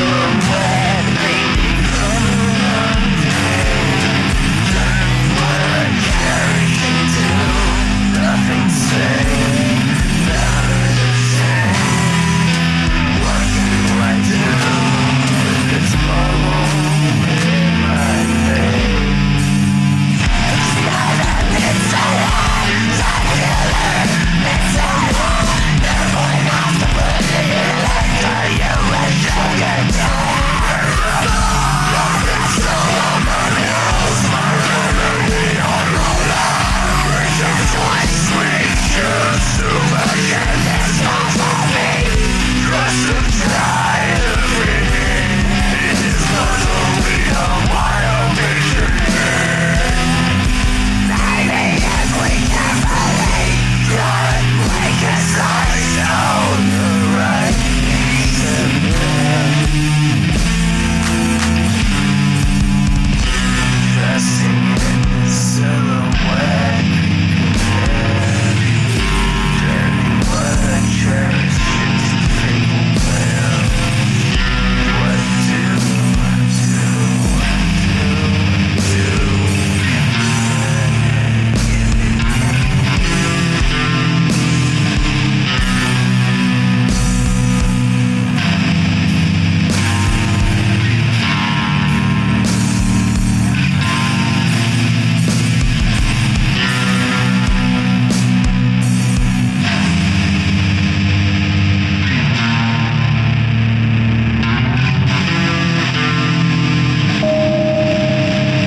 anymore